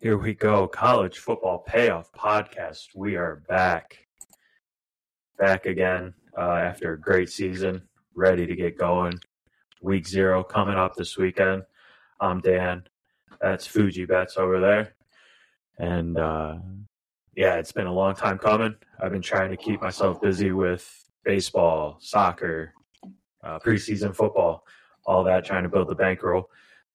Here we go. College football payoff podcast. We are back. Back again uh, after a great season. Ready to get going. Week zero coming up this weekend. I'm Dan. That's Fuji Bets over there. And uh, yeah, it's been a long time coming. I've been trying to keep myself busy with baseball, soccer, uh, preseason football, all that, trying to build the bankroll.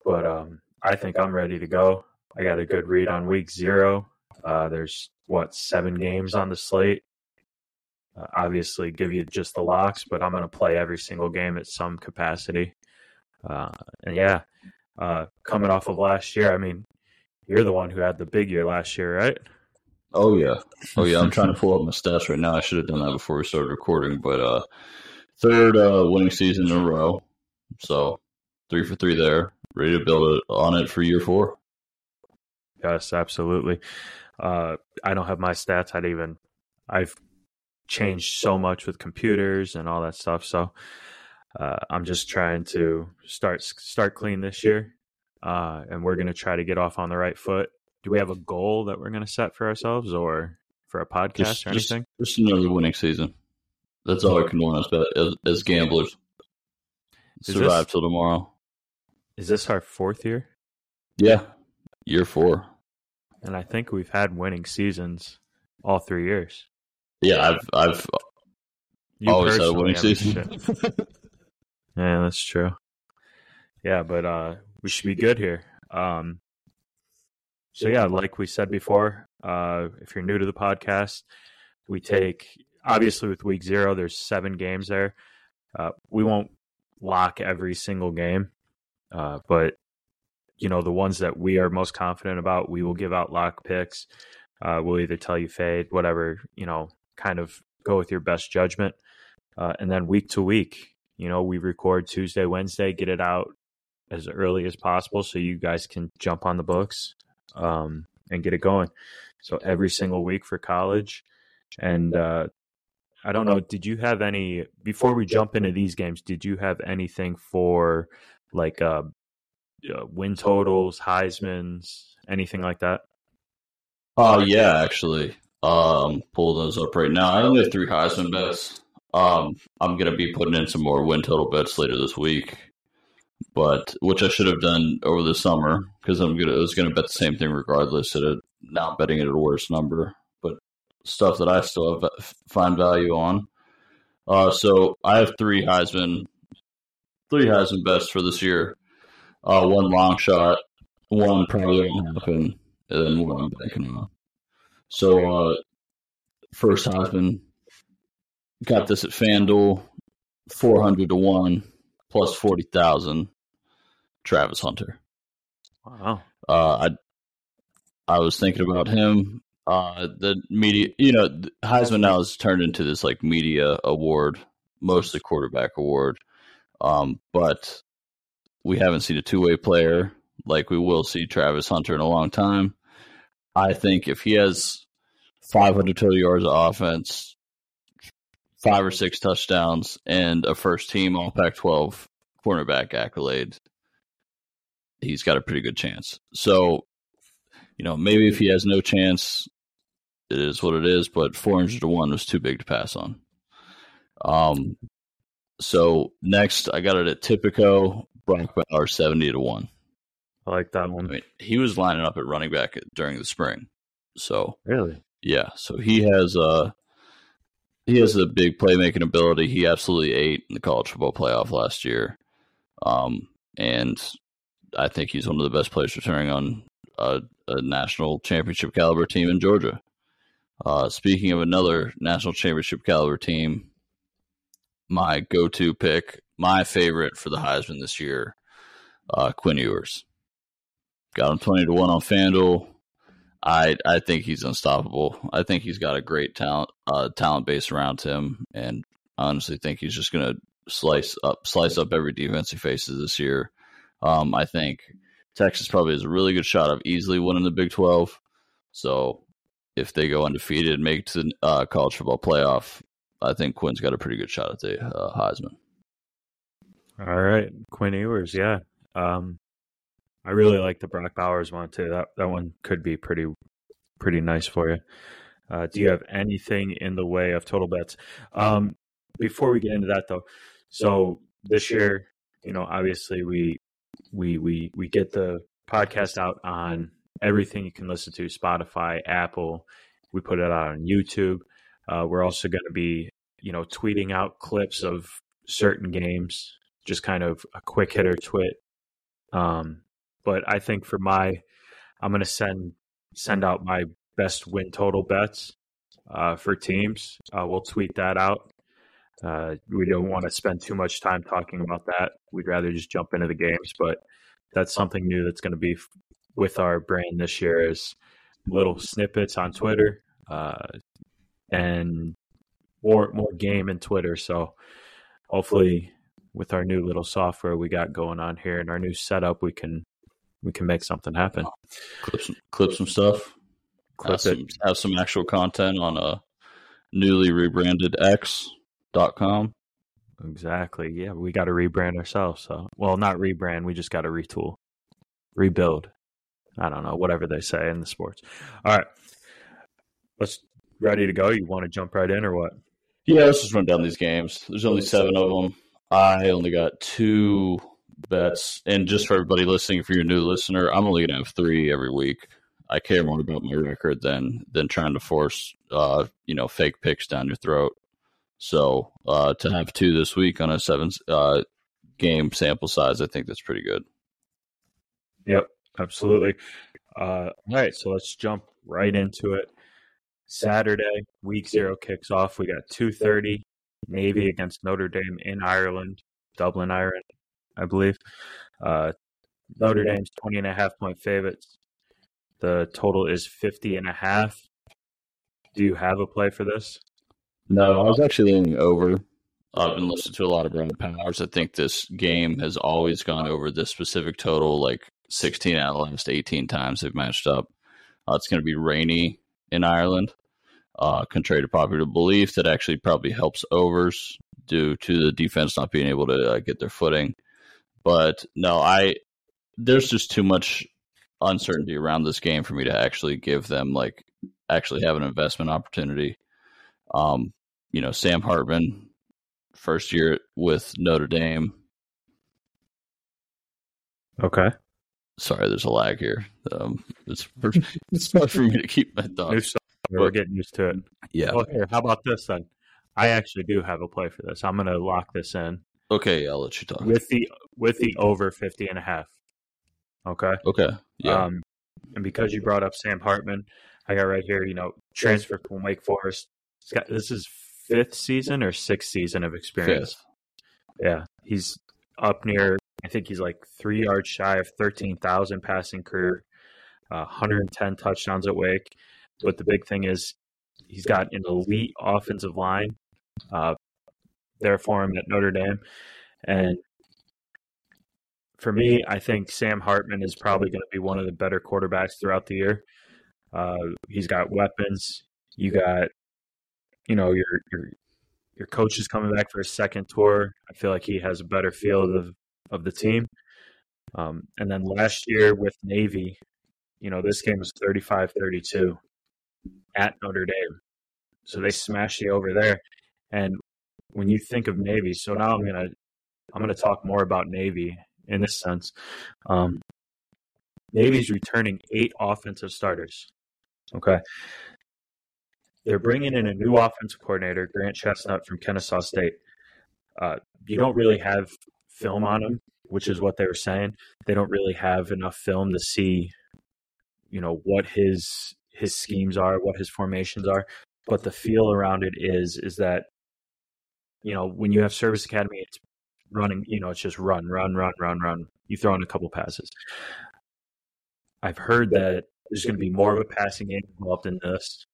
But um, I think I'm ready to go. I got a good read on week zero. Uh, there's what seven games on the slate. Uh, obviously, give you just the locks, but I'm going to play every single game at some capacity. Uh, and yeah, uh, coming off of last year, I mean, you're the one who had the big year last year, right? Oh yeah, oh yeah. I'm trying to pull up my stats right now. I should have done that before we started recording, but uh, third uh, winning season in a row. So three for three there. Ready to build it on it for year four. Yes, absolutely. Uh, I don't have my stats. I'd even I've changed so much with computers and all that stuff. So uh, I'm just trying to start start clean this year, uh, and we're going to try to get off on the right foot. Do we have a goal that we're going to set for ourselves, or for a podcast just, or anything? Just, just, another winning season. That's all I can want us as, as gamblers. Is Survive this, till tomorrow. Is this our fourth year? Yeah, year four and I think we've had winning seasons all three years. Yeah, I've I've you always had a winning season. yeah, that's true. Yeah, but uh, we should be good here. Um, so yeah, like we said before, uh, if you're new to the podcast, we take obviously with week zero. There's seven games there. Uh, we won't lock every single game, uh, but you know, the ones that we are most confident about, we will give out lock picks. Uh, we'll either tell you fade, whatever, you know, kind of go with your best judgment. Uh, and then week to week, you know, we record Tuesday, Wednesday, get it out as early as possible so you guys can jump on the books um, and get it going. So every single week for college. And uh, I don't know, did you have any, before we jump into these games, did you have anything for like uh, uh, win totals, Heisman's, anything like that? Oh uh, yeah, actually, um, pull those up right now. I only have three Heisman bets. Um, I'm gonna be putting in some more win total bets later this week, but which I should have done over the summer because I'm gonna I was gonna bet the same thing regardless. At now I'm betting it at a worse number, but stuff that I still have find value on. Uh, so I have three Heisman, three Heisman bets for this year uh, one long shot, one probably won't happen, and then one I'm banking on. So, uh, first Heisman got this at FanDuel, 400 to 1 plus 40,000. Travis Hunter. Wow. Uh, I I was thinking about him. Uh, the media, you know, Heisman now has turned into this like media award, mostly quarterback award. Um, but we haven't seen a two way player like we will see Travis Hunter in a long time. I think if he has 500 total yards of offense, five or six touchdowns, and a first team All Pac 12 cornerback accolade, he's got a pretty good chance. So, you know, maybe if he has no chance, it is what it is, but 400 to 1 was too big to pass on. Um, so next, I got it at Tipico. Brock Bowers seventy to one. I like that one. I mean, he was lining up at running back during the spring. So really, yeah. So he has uh he has a big playmaking ability. He absolutely ate in the college football playoff last year, um, and I think he's one of the best players returning on a, a national championship caliber team in Georgia. Uh, speaking of another national championship caliber team, my go-to pick my favorite for the Heisman this year, uh, Quinn Ewers. Got him twenty to one on FanDuel. I I think he's unstoppable. I think he's got a great talent uh, talent base around him, and I honestly think he's just going to slice up slice up every defense he faces this year. Um, I think Texas probably has a really good shot of easily winning the Big Twelve. So if they go undefeated, make it to the uh, college football playoff, I think Quinn's got a pretty good shot at the uh, Heisman. All right, Quinn Ewers, yeah. Um, I really like the Brock Bowers one too. That that one could be pretty pretty nice for you. Uh, do you have anything in the way of total bets? Um, before we get into that though, so this year, you know, obviously we we we we get the podcast out on everything you can listen to Spotify, Apple. We put it out on YouTube. Uh, we're also going to be, you know, tweeting out clips of certain games, just kind of a quick hitter twit. Um, but I think for my, I'm going to send send out my best win total bets uh, for teams. Uh, we'll tweet that out. Uh, we don't want to spend too much time talking about that. We'd rather just jump into the games, but that's something new that's going to be with our brand this year is little snippets on Twitter uh, and more more game in Twitter. So hopefully, with our new little software we got going on here and our new setup, we can we can make something happen. Clip some, clip some stuff. Clip have, some, have some actual content on a newly rebranded X.com. Exactly. Yeah, we got to rebrand ourselves. So, well, not rebrand. We just got to retool, rebuild. I don't know, whatever they say in the sports. All right, let's ready to go. You want to jump right in or what? Yeah, let's just run down these games. There's only seven of them. I only got two bets, and just for everybody listening, if you're a new listener, I'm only gonna have three every week. I care more about my record than than trying to force uh, you know fake picks down your throat. So uh, to have two this week on a seven uh, game sample size, I think that's pretty good. Yep, absolutely. Uh, all right, so let's jump right into it. Saturday, week zero kicks off. We got two thirty Navy against Notre Dame in Ireland, Dublin, Ireland. I believe. Uh, Notre Dame's 20 and a half point favorites. The total is 50 and a half. Do you have a play for this? No, I was actually leaning over. I've been listening to a lot of Brandon Powers. I think this game has always gone over this specific total like 16 out of the last 18 times they've matched up. Uh, it's going to be rainy in Ireland. Uh, contrary to popular belief, that actually probably helps overs due to the defense not being able to uh, get their footing. But no, I there's just too much uncertainty around this game for me to actually give them like actually have an investment opportunity. Um, you know, Sam Hartman, first year with Notre Dame. Okay. Sorry, there's a lag here. Um, it's it's hard for me to keep my thoughts. We're getting used to it. Yeah. Well, here, how about this then? I actually do have a play for this. I'm going to lock this in. Okay, I'll let you talk. With the with the over 50 and a half. Okay. Okay. Yeah. Um, and because you brought up Sam Hartman, I got right here, you know, transfer from Wake Forest. Got, this is fifth season or sixth season of experience. Fifth. Yeah. He's up near, I think he's like three yards shy of 13,000 passing career, uh, 110 touchdowns at Wake. But the big thing is he's got an elite offensive line. Uh, there for him at Notre Dame. And for me, I think Sam Hartman is probably going to be one of the better quarterbacks throughout the year. Uh, he's got weapons. You got, you know, your your your coach is coming back for a second tour. I feel like he has a better feel of of the team. Um, and then last year with Navy, you know, this game was 35-32 at Notre Dame. So they smashed you over there. And when you think of Navy, so now I'm gonna I'm gonna talk more about Navy in this sense. Um, Navy's returning eight offensive starters. Okay, they're bringing in a new offensive coordinator, Grant Chesnut from Kennesaw State. Uh, you don't really have film on him, which is what they were saying. They don't really have enough film to see, you know, what his his schemes are, what his formations are. But the feel around it is is that you know, when you have Service Academy, it's running, you know, it's just run, run, run, run, run. You throw in a couple passes. I've heard that there's going to be more of a passing game involved in this.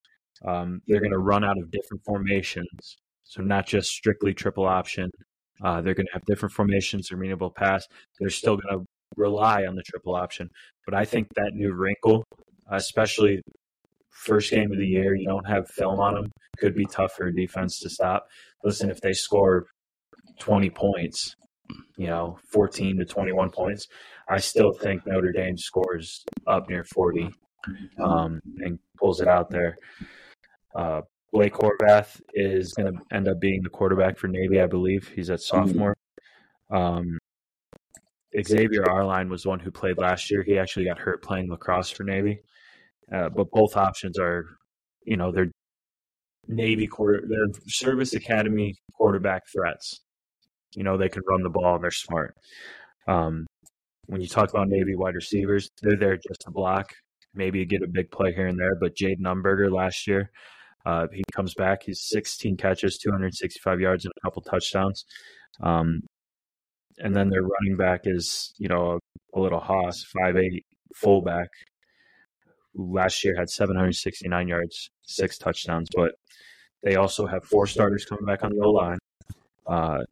Um, they're going to run out of different formations, so not just strictly triple option. Uh, they're going to have different formations. They're being able to pass. They're still going to rely on the triple option, but I think that new wrinkle, especially first game of the year, you don't have film on them, could be tough for defense to stop. Listen, if they score 20 points, you know, 14 to 21 points. I still think Notre Dame scores up near 40 um, and pulls it out there. Uh, Blake Horvath is going to end up being the quarterback for Navy, I believe. He's at sophomore. Um, Xavier Arline was one who played last year. He actually got hurt playing lacrosse for Navy. Uh, but both options are, you know, they're Navy quarter, they're service academy quarterback threats. You know, they can run the ball and they're smart. Um, when you talk about Navy wide receivers, they're there just to block, maybe get a big play here and there. But Jayden Umbarger last year, uh, he comes back. He's 16 catches, 265 yards, and a couple touchdowns. Um, and then their running back is, you know, a, a little Haas, five eight fullback, who last year had 769 yards, six touchdowns. But they also have four starters coming back on the O line. Uh,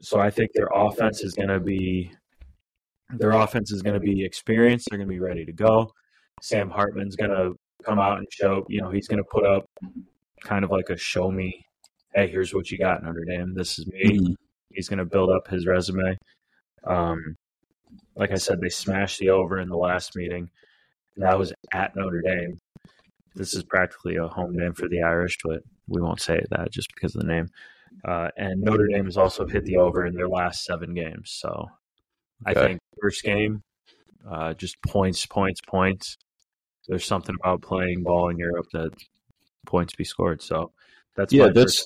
so I think their offense is going to be their offense is going to be experienced. They're going to be ready to go. Sam Hartman's going to come out and show. You know, he's going to put up kind of like a show me. Hey, here's what you got, Notre Dame. This is me. Mm-hmm. He's going to build up his resume. Um, like I said, they smashed the over in the last meeting. That was at Notre Dame. This is practically a home game for the Irish, but we won't say that just because of the name. Uh, and Notre Dame has also hit the over in their last seven games. So okay. I think first game, uh, just points, points, points. There's something about playing ball in Europe that points be scored. So that's yeah, that's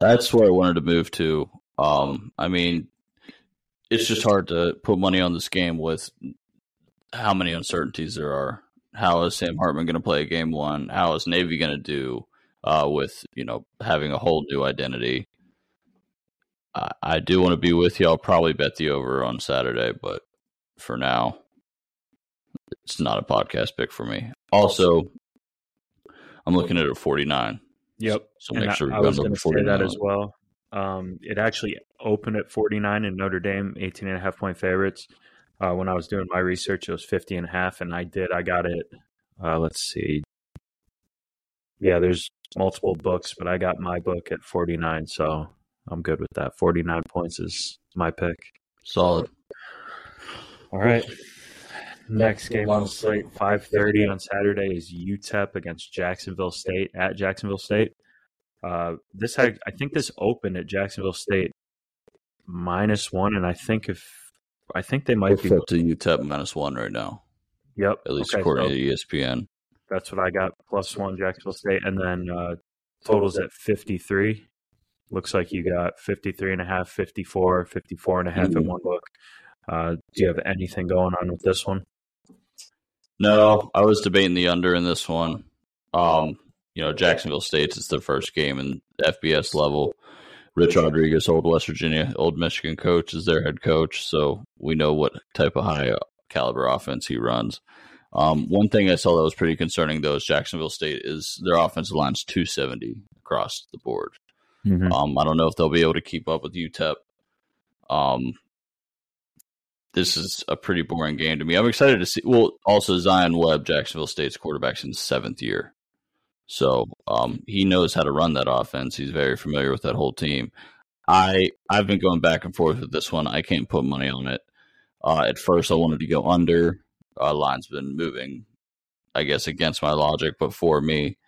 that's where I wanted to move to. Um, I mean, it's just hard to put money on this game with how many uncertainties there are. How is Sam Hartman going to play game one? How is Navy going to do uh, with you know having a whole new identity? I, I do want to be with you. I'll probably bet the over on Saturday, but for now, it's not a podcast pick for me. Also, I'm looking at a 49. Yep. So, make sure I, I was going to say that as well. Um, it actually opened at 49 in Notre Dame, 18 and a half point favorites. Uh, when I was doing my research, it was 50 and a half, and I did. I got it. Uh, let's see. Yeah, there's multiple books, but I got my book at 49, so I'm good with that. 49 points is my pick. Solid. All right. Next game on slate, 5:30 on Saturday is UTEP against Jacksonville State at Jacksonville State. Uh, this had, I think this opened at Jacksonville State minus one, and I think if I think they might be up to UTEP minus one right now. Yep, at least okay, according so to ESPN. That's what I got plus one Jacksonville State, and then uh, totals at fifty three. Looks like you got 53 and a half, 54, 54 and a half mm-hmm. in one book. Uh, do you have anything going on with this one? No, I was debating the under in this one. Um, you know, Jacksonville State's is their first game in FBS level. Rich Rodriguez, old West Virginia, old Michigan coach, is their head coach, so we know what type of high caliber offense he runs. Um, one thing I saw that was pretty concerning, though, is Jacksonville State is their offensive line's 270 across the board. Mm-hmm. Um, I don't know if they'll be able to keep up with UTEP. Um, this is a pretty boring game to me. I'm excited to see. Well, also Zion Webb, Jacksonville State's quarterback's in seventh year. So um, he knows how to run that offense. He's very familiar with that whole team. I I've been going back and forth with this one. I can't put money on it. Uh, at first, I wanted to go under. Uh, line's been moving, I guess, against my logic, but for me.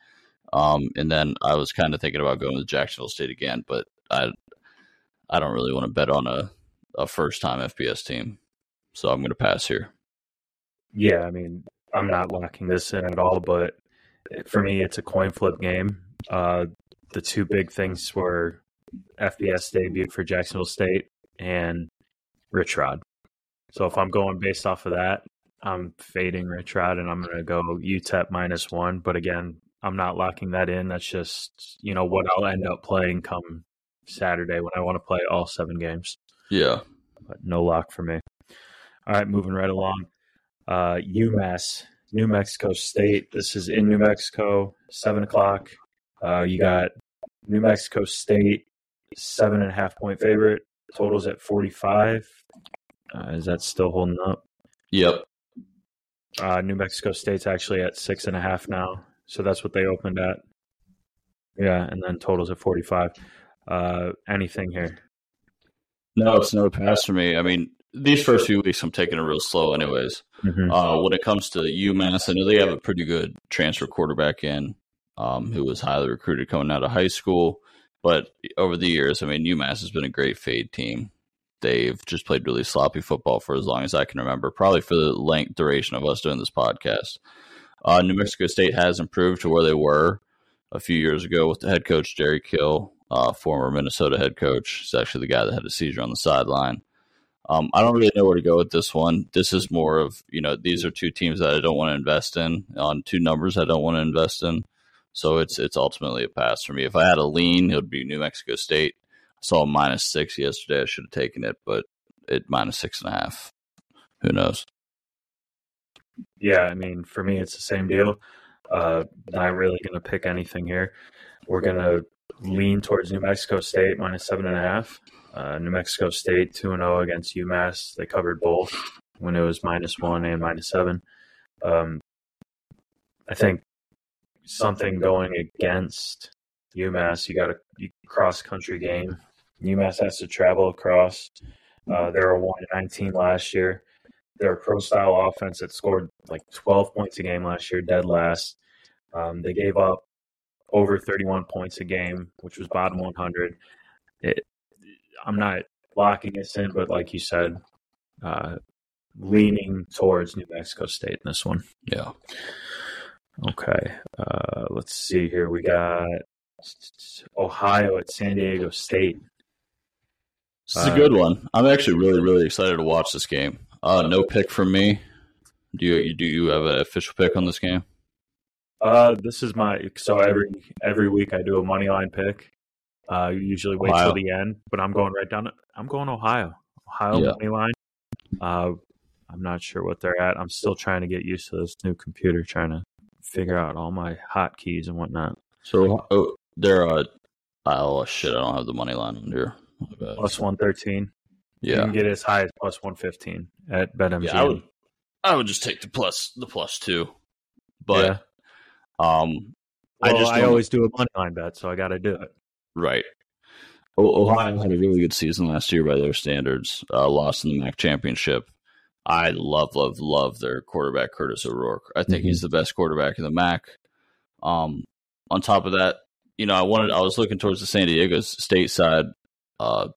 Um, and then I was kind of thinking about going to Jacksonville State again, but I I don't really want to bet on a, a first time FBS team, so I'm going to pass here. Yeah, I mean, I'm not locking this in at all, but for me, it's a coin flip game. Uh, the two big things were FBS debut for Jacksonville State and Rich Rod. So if I'm going based off of that, I'm fading Rich Rod and I'm going to go UTEP minus one. But again, I'm not locking that in. That's just you know what I'll end up playing come Saturday when I want to play all seven games. Yeah, but no lock for me. All right, moving right along. Uh, UMass New Mexico State. This is in New Mexico, seven o'clock. Uh, you got New Mexico State, seven and a half point favorite. Totals at forty five. Uh, is that still holding up? Yep. Uh, New Mexico State's actually at six and a half now, so that's what they opened at. Yeah, and then totals at forty five. Uh, anything here? No, it's no pass for me. I mean, these first few weeks I'm taking it real slow, anyways. Mm-hmm. Uh, when it comes to UMass, I know they have a pretty good transfer quarterback in, um, who was highly recruited coming out of high school. But over the years, I mean, UMass has been a great fade team. They've just played really sloppy football for as long as I can remember, probably for the length duration of us doing this podcast. Uh, New Mexico State has improved to where they were a few years ago with the head coach Jerry Kill, uh, former Minnesota head coach. He's actually the guy that had a seizure on the sideline. Um, I don't really know where to go with this one. This is more of you know these are two teams that I don't want to invest in on two numbers I don't want to invest in. So it's it's ultimately a pass for me. If I had a lean, it would be New Mexico State. I saw a minus six yesterday. I should have taken it, but it minus six and a half. Who knows? Yeah, I mean, for me, it's the same deal. Uh, not really going to pick anything here. We're going to lean towards New Mexico State minus seven and a half. Uh, New Mexico State two and zero against UMass. They covered both when it was minus one and minus seven. Um, I think something going against UMass. You got a cross country game. UMass has to travel across. Uh, they were a one nineteen last year. They're a pro style offense that scored like twelve points a game last year, dead last. Um, they gave up over thirty one points a game, which was bottom one hundred. I'm not locking this in, but like you said, uh, leaning towards New Mexico State in this one. Yeah. Okay. Uh, let's see here. We got Ohio at San Diego State. This is a good one. I'm actually really, really excited to watch this game. Uh, no pick from me. Do you do you have an official pick on this game? Uh, this is my so every every week I do a money line pick. Uh, usually wait Ohio. till the end, but I'm going right down. I'm going Ohio. Ohio Yeah. money line. Uh, I'm not sure what they're at. I'm still trying to get used to this new computer, trying to figure out all my hotkeys and whatnot. So oh, they're uh, oh shit, I don't have the money line on here. My bad. Plus one thirteen. You Yeah, can get as high as plus one fifteen at BetMGM. yeah. I would, I would just take the plus, the plus two. But Yeah. um, I just I always do a money line bet, so I got to do it. Right. Ohio had a really good season last year by their standards. Uh, lost in the MAC championship. I love, love, love their quarterback Kurtis O'Rourke. I think he's the best quarterback in the MAC. Um, on top of that, you know, I wanted, I was looking towards the San Diego State side. Uh,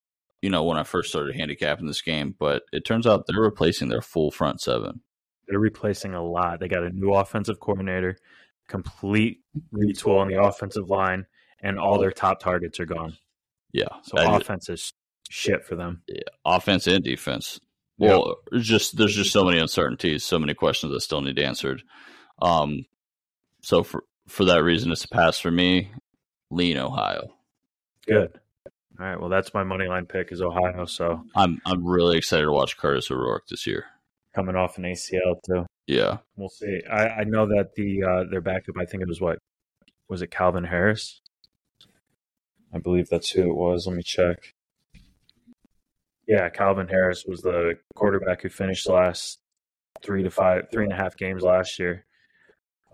you know, when I first started handicapping this game, but it turns out they're replacing their full front seven. They're replacing a lot. They got a new offensive coordinator, complete retool on the offensive line, and all their top targets are gone. Yeah, So I- offense is shit for them. Yeah, offense and defense. Well, it's just there's just so many uncertainties, so many questions that still need answered. Um, so for for that reason, it's a pass for me. Lean Ohio. Good. All right. Well, that's my money line pick is Ohio. So I'm I'm really excited to watch Kurtis O'Rourke this year. coming off an ACL too. Yeah, We'll see. I, I know that the uh, their backup. I think it was what was it Calvin Harris? I believe that's who it was. Let me check. Yeah, Calvin Harris was the quarterback who finished the last three to five, three and a half games last year.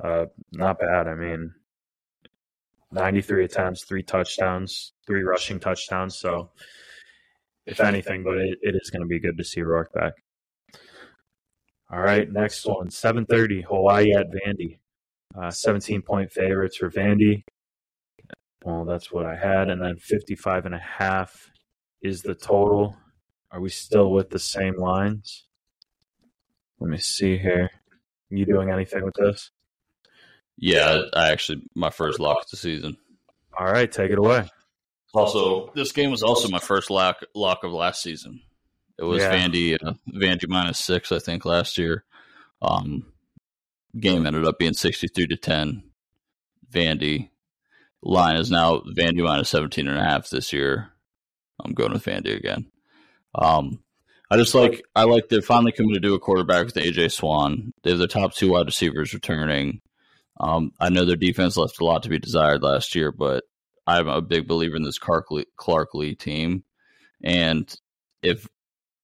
Uh, not bad. I mean, ninety-three attempts, three touchdowns, three rushing touchdowns. So, if anything, but it, it is going to be good to see Rourke back. All right, next one, seven thirty, Hawaii at Vandy. Uh, Seventeen point favorites for Vandy. Well, that's what I had, and then 55 and a half is the total. Are we still with the same lines? Let me see here. You doing anything with this? yeah. I actually my first lock of the season. All right, take it away. Also, this game was also my first lock lock of last season. It was Yeah. Vandy uh, Vandy minus six, I think, last year. Um, game ended up being sixty three to ten. Vandy line is now Vandy minus 17 and a half this year. I'm going with Vandy again. Um, I just like I like they're finally coming to do a quarterback with AJ Swann. They have their top two wide receivers returning. Um, I know their defense left a lot to be desired last year, but I'm a big believer in this Clark Lea, Clark Lea team. And if,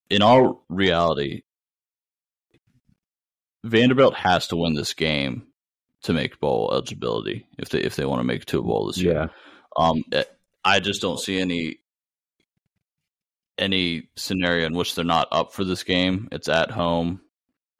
in all reality, Vanderbilt has to win this game to make bowl eligibility if they if they want to make it to a bowl this year. Um, eh, I just don't see any any scenario in which they're not up for this game. It's at home,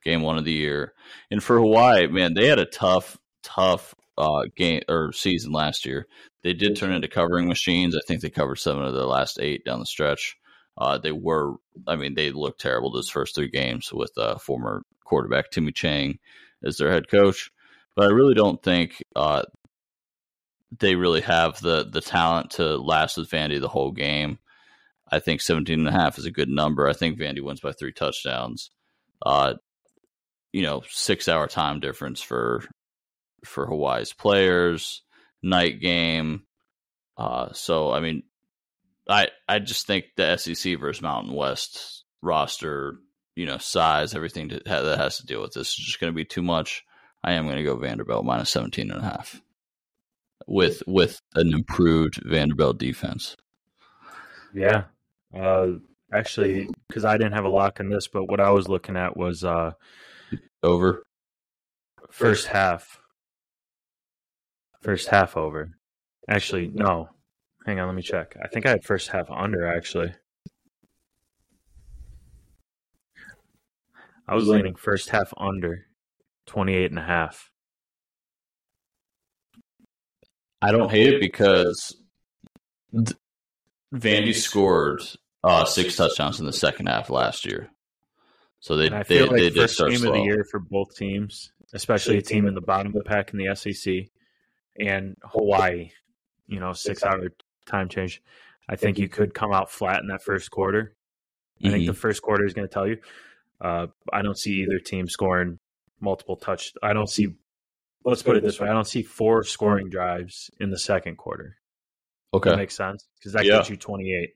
game one of the year. And for Hawaii, man, they had a tough, tough uh, game or season last year. They did turn into covering machines. I think they covered seven of their last eight down the stretch. Uh, they were, I mean, they looked terrible those first three games with uh, former quarterback Timmy Chang as their head coach. But I really don't think uh, they really have the the talent to last with Vandy the whole game. I think 17 and a half is a good number. I think Vandy wins by three touchdowns. Uh, you know, six hour time difference for for Hawaii's players, night game. Uh, so I mean, I I just think the SEC versus Mountain West roster, you know, size, everything that has to deal with this is just going to be too much. I am going to go Vanderbilt minus 17 and a half with with an improved Vanderbilt defense. Yeah. Uh, actually, because I didn't have a lock in this, but what I was looking at was uh, over first half. First half over. Actually, no. Hang on, let me check. I think I had first half under actually. I was leaning first half under 28 and a half. I don't hate it because Vandy scored uh, six touchdowns in the second half last year. So they, I they, feel like they did first start game slow. of the year for both teams, especially a team in the bottom of the pack in the SEC and Hawaii, you know, six hour time change. I think you could come out flat in that first quarter. I think Mhm. the first quarter is going to tell you. Uh, I don't see either team scoring multiple touch. I don't see. Let's put it this way: I don't see four scoring drives in the second quarter. Okay, That makes sense because that Yeah. gets you twenty-eight.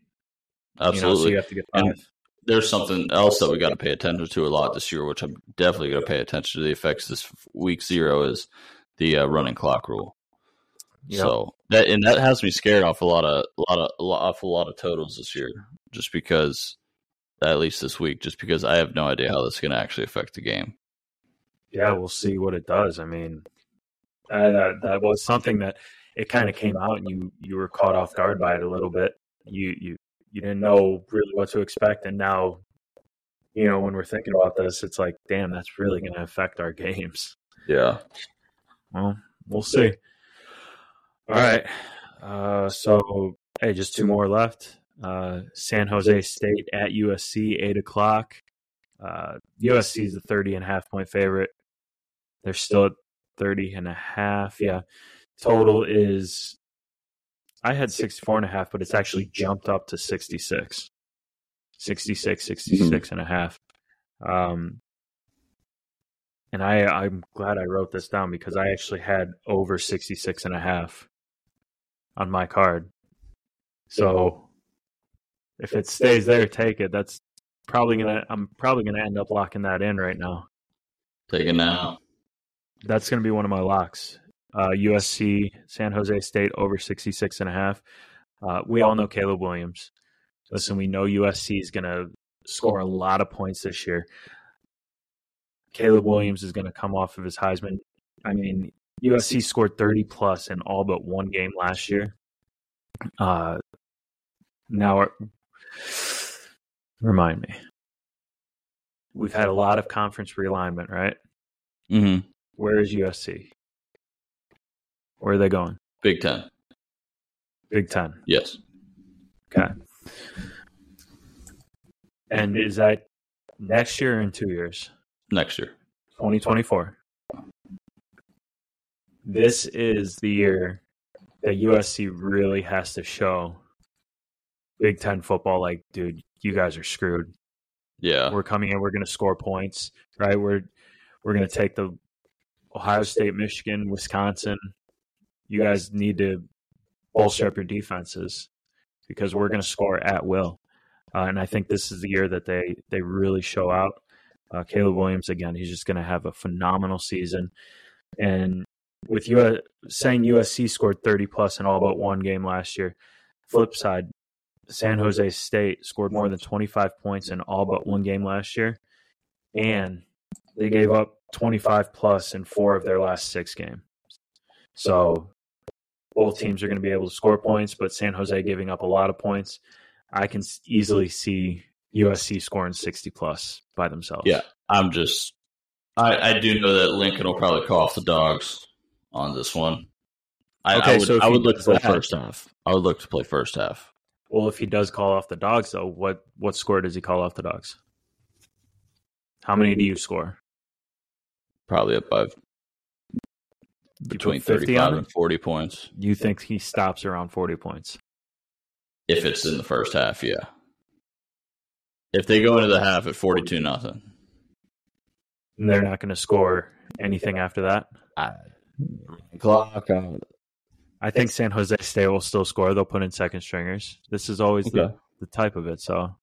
absolutely. You know, so you have to get And- five. There's something else that we got to pay attention to a lot this year, which I'm definitely going to pay attention to the effects this week zero is the uh, running clock rule. Yep. So that and that has me scared off a lot of a lot of a lot, off a lot of totals this year, just because at least this week, just because I have no idea how this is going to actually affect the game. Yeah, we'll see what it does. I mean, uh, that that was something that it kind of came out, and you you were caught off guard by it a little bit. You you you didn't know really what to expect, and now, you know, when we're thinking about this, it's like, damn, that's really going to affect our games. Yeah. Well, we'll see. All right. Uh, so, hey, just two more left. Uh, San Jose State at USC, 8 o'clock. Uh, USC is the 30 and a half point favorite. They're still at 30 and a half. Yeah. Total is, I had 64 and a half, but it's actually jumped up to 66. 66, 66 and a half. Um, and I, I'm glad I wrote this down because I actually had over 66 and a half on my card. So if it stays there, take it. That's probably gonna. I'm probably gonna end up locking that in right now. Take it now. That's gonna be one of my locks. Uh, USC, San Jose State over 66 and a half. Uh, we all know Caleb Williams. Listen, we know USC is gonna score a lot of points this year. Caleb Williams is going to come off of his Heisman. I mean, USC scored 30 plus in all but one game last year. Uh, now, remind me, we've had a lot of conference realignment, right? Mm-hmm. Where is USC? Where are they going? Big Ten. Big Ten. Yes. Okay. And is that next year or in two years? Next year. 2024. This is the year that USC really has to show Big Ten football. Like, dude, you guys are screwed. Yeah. We're coming in. We're going to score points, right? We're we're going to take the Ohio State, Michigan, Wisconsin. You guys need to bolster up your defenses because we're going to score at will. Uh, and I think this is the year that they they really show out. Uh, Caleb Williams again, he's just going to have a phenomenal season. And with you saying USC scored 30 plus in all but one game last year, flip side, San Jose State scored more than 25 points in all but one game last year, and they gave up 25 plus in four of their last six games. So both teams are going to be able to score points, but San Jose giving up a lot of points. I can easily see USC scoring 60 plus by themselves. Yeah, I'm just. I, I do know that Lincoln will probably call off the dogs on this one. I, Okay, I would, so I would look to play that- first half. I would look to play first half. Well, if he does call off the dogs, though, what what score does he call off the dogs? How many do you score? Probably above between 35 and 40 points. You think he stops around 40 points? If it's in the first half, yeah. If they go into the half at 42 nothing, they're not going to score anything after that? clock out. I think San Jose State will still score. They'll put in second stringers. This is always the, the type of it, so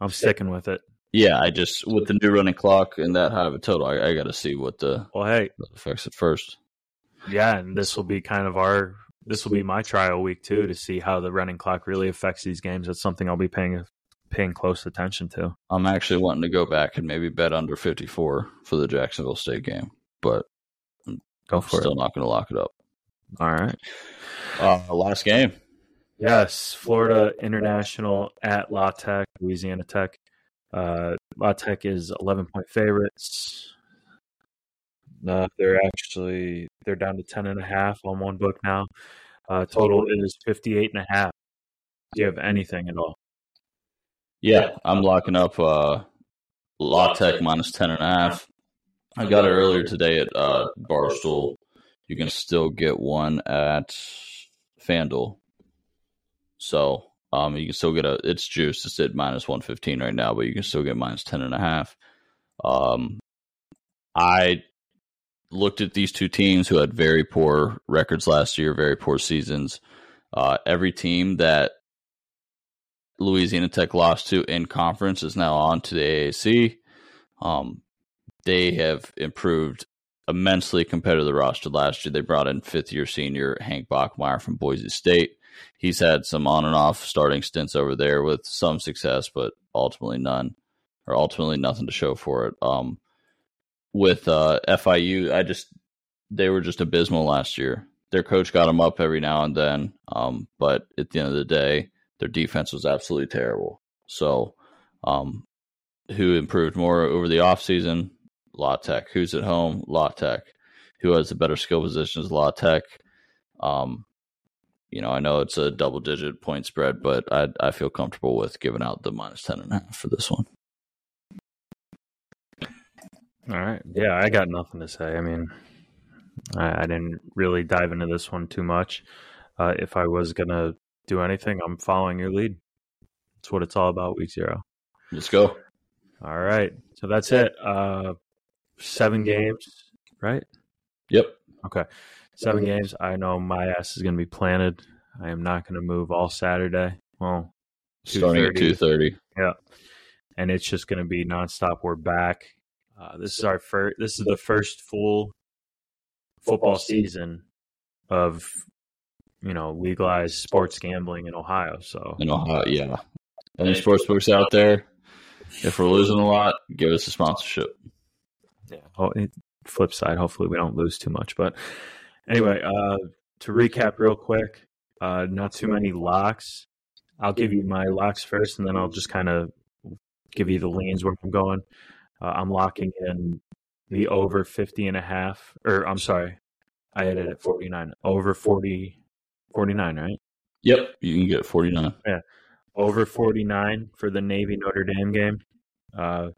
I'm sticking with it. Yeah, I just with the new running clock and that high of a total, I, I got to see what the Well, hey, affects it first. yeah, and this will be kind of our this will be my trial week too to see how the running clock really affects these games. That's something I'll be paying paying close attention to. I'm actually wanting to go back and maybe bet under 54 for the Jacksonville State game, but Go for still it. not going to lock it up. All right. Uh, last game. Yes, Florida International at La Tech, Louisiana Tech. Uh, La Tech is 11 point favorites. No, they're actually they're down to 10 and a half on one book now. Uh, total is 58 and a half. Do you have anything at all? Yeah, I'm locking up uh, La Tech minus 10 and a half. I got it earlier today at uh, Barstool. You can still get one at FanDuel. So um, you can still get a, it's juiced. It's at minus 115 right now, but you can still get minus 10 and a half. Um, I looked at these two teams who had very poor records last year, very poor seasons. Uh, every team that Louisiana Tech lost to in conference is now on to the AAC. Um, they have improved immensely compared to the roster last year. They brought in fifth year senior Hank Bachmeier from Boise State. He's had some on and off starting stints over there with some success, but ultimately none, or ultimately nothing to show for it. Um, with uh, FIU, I just they were just abysmal last year. Their coach got them up every now and then, um, but at the end of the day, their defense was absolutely terrible. So, um, who improved more over the offseason? La Tech. Who's at home? La Tech. Who has the better skill positions? La Tech. Um, you know, I know it's a double digit point spread, but I I feel comfortable with giving out the minus ten and a half for this one. All right. Yeah, I got nothing to say. I mean, I, I didn't really dive into this one too much. Uh, if I was going to do anything, I'm following your lead. That's what it's all about, week zero. Let's go. All right. So that's it. Uh, seven games, right? Yep. Okay. Seven games. I know my ass is going to be planted. I am not going to move all Saturday. Well, Starting at 2:30. Yeah. And it's just going to be nonstop. We're back. Uh, this is our first. This is the first full football season of you know legalized sports gambling in Ohio. So In Ohio, yeah. Any sports books out there? If we're losing a lot, give us a sponsorship. yeah. Oh, it- flip side. Hopefully we don't lose too much. But anyway, uh, to recap real quick, uh, not too many locks. I'll give you my locks first, and then I'll just kind of give you the leans where I'm going. Uh, I'm locking in the over 50 and a half, or I'm sorry, I had it at 49. Over 40, 49, right? Yep. You can get forty nine. Yeah, Over 49 for the Navy Notre Dame game. Uh,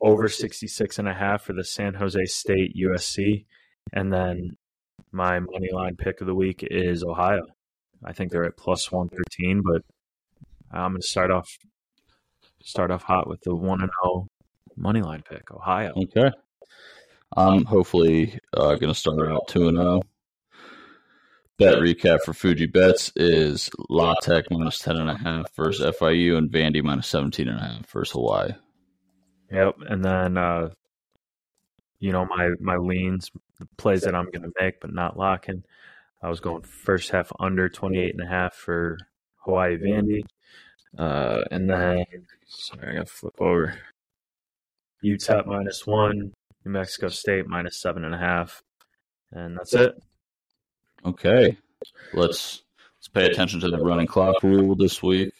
over 66 and a half for the San Jose State USC. And then my money line pick of the week is Ohio. I think they're at plus 113, but I'm going to start off start off hot with the 1 and 0 money line pick, Ohio. Okay. I'm hopefully uh, going to start out 2 and 0. Bet recap for Fuji Bets is La Tech minus 10.5 versus FIU and Vandy minus 17.5 versus Hawaii. Yep, and then uh, you know my my leans, the plays that I'm going to make, but not locking. I was going first half under 28 and a half for Hawaii Vandy, uh, and then sorry, I got to flip over. UTEP minus one, New Mexico State minus seven and a half, and that's it. Okay. Let's let's pay attention to the running clock rule this week.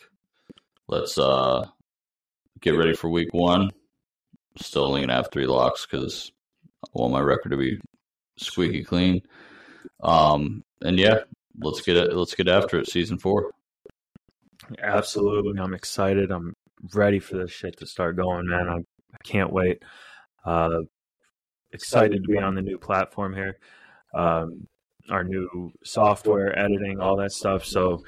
let's uh get ready for week one. Still only gonna have three locks because I want my record to be squeaky clean. Um, and yeah, let's get it. Let's get after it. Season four. Absolutely, I'm excited. I'm ready for this shit to start going, man. I, I can't wait. Uh, excited to be on the new platform here. Um, our new software, editing, all that stuff. So,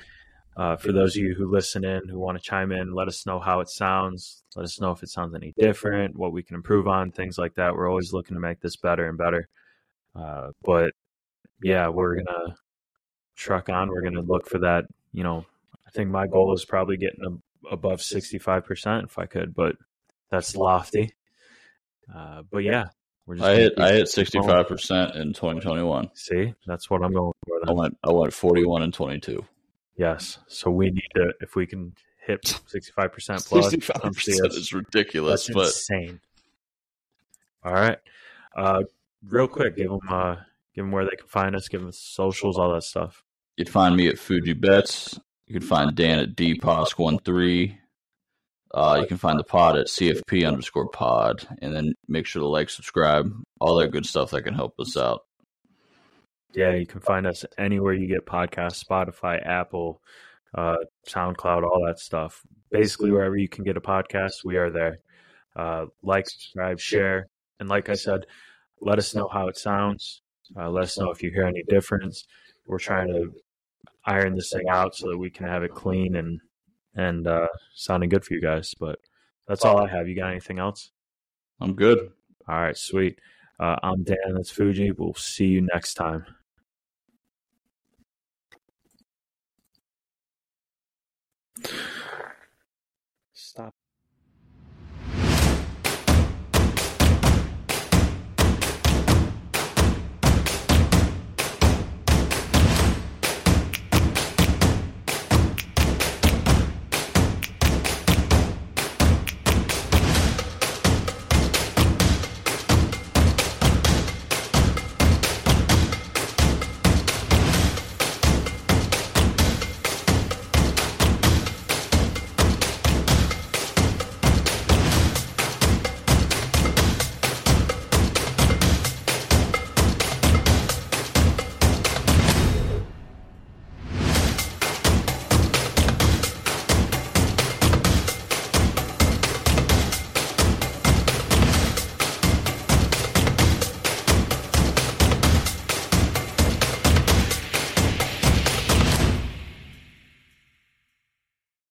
uh, for those of you who listen in, who want to chime in, let us know how it sounds. Let us know if it sounds any different, what we can improve on, things like that. We're always looking to make this better and better. Uh, but yeah, we're gonna truck on. We're gonna look for that. You know, I think my goal is probably getting above sixty-five percent if I could, but that's lofty. Uh, but yeah, we're just I hit I hit sixty five percent in twenty twenty one. See, that's what I'm going for. Then. I went I went forty one and twenty two. Yes, so we need to if we can hit sixty five percent plus. Sixty five percent is ridiculous, but insane. All right, uh, real quick, give them uh, give them where they can find us, give them socials, all that stuff. You'd find me at Fuji Bets. You can find Dan at dposk13. Uh, you can find the pod at CFP underscore pod, and then make sure to like, subscribe, all that good stuff that can help us out. Yeah, you can find us anywhere you get podcasts Spotify, Apple, uh, SoundCloud, all that stuff. Basically, wherever you can get a podcast, we are there. Uh, like, subscribe, share. And like I said, let us know how it sounds. Uh, let us know if you hear any difference. We're trying to iron this thing out so that we can have it clean and and uh, sounding good for you guys. But that's all I have. You got anything else? I'm good. All right, sweet. Uh, I'm Dan. That's Fuji. We'll see you next time. stop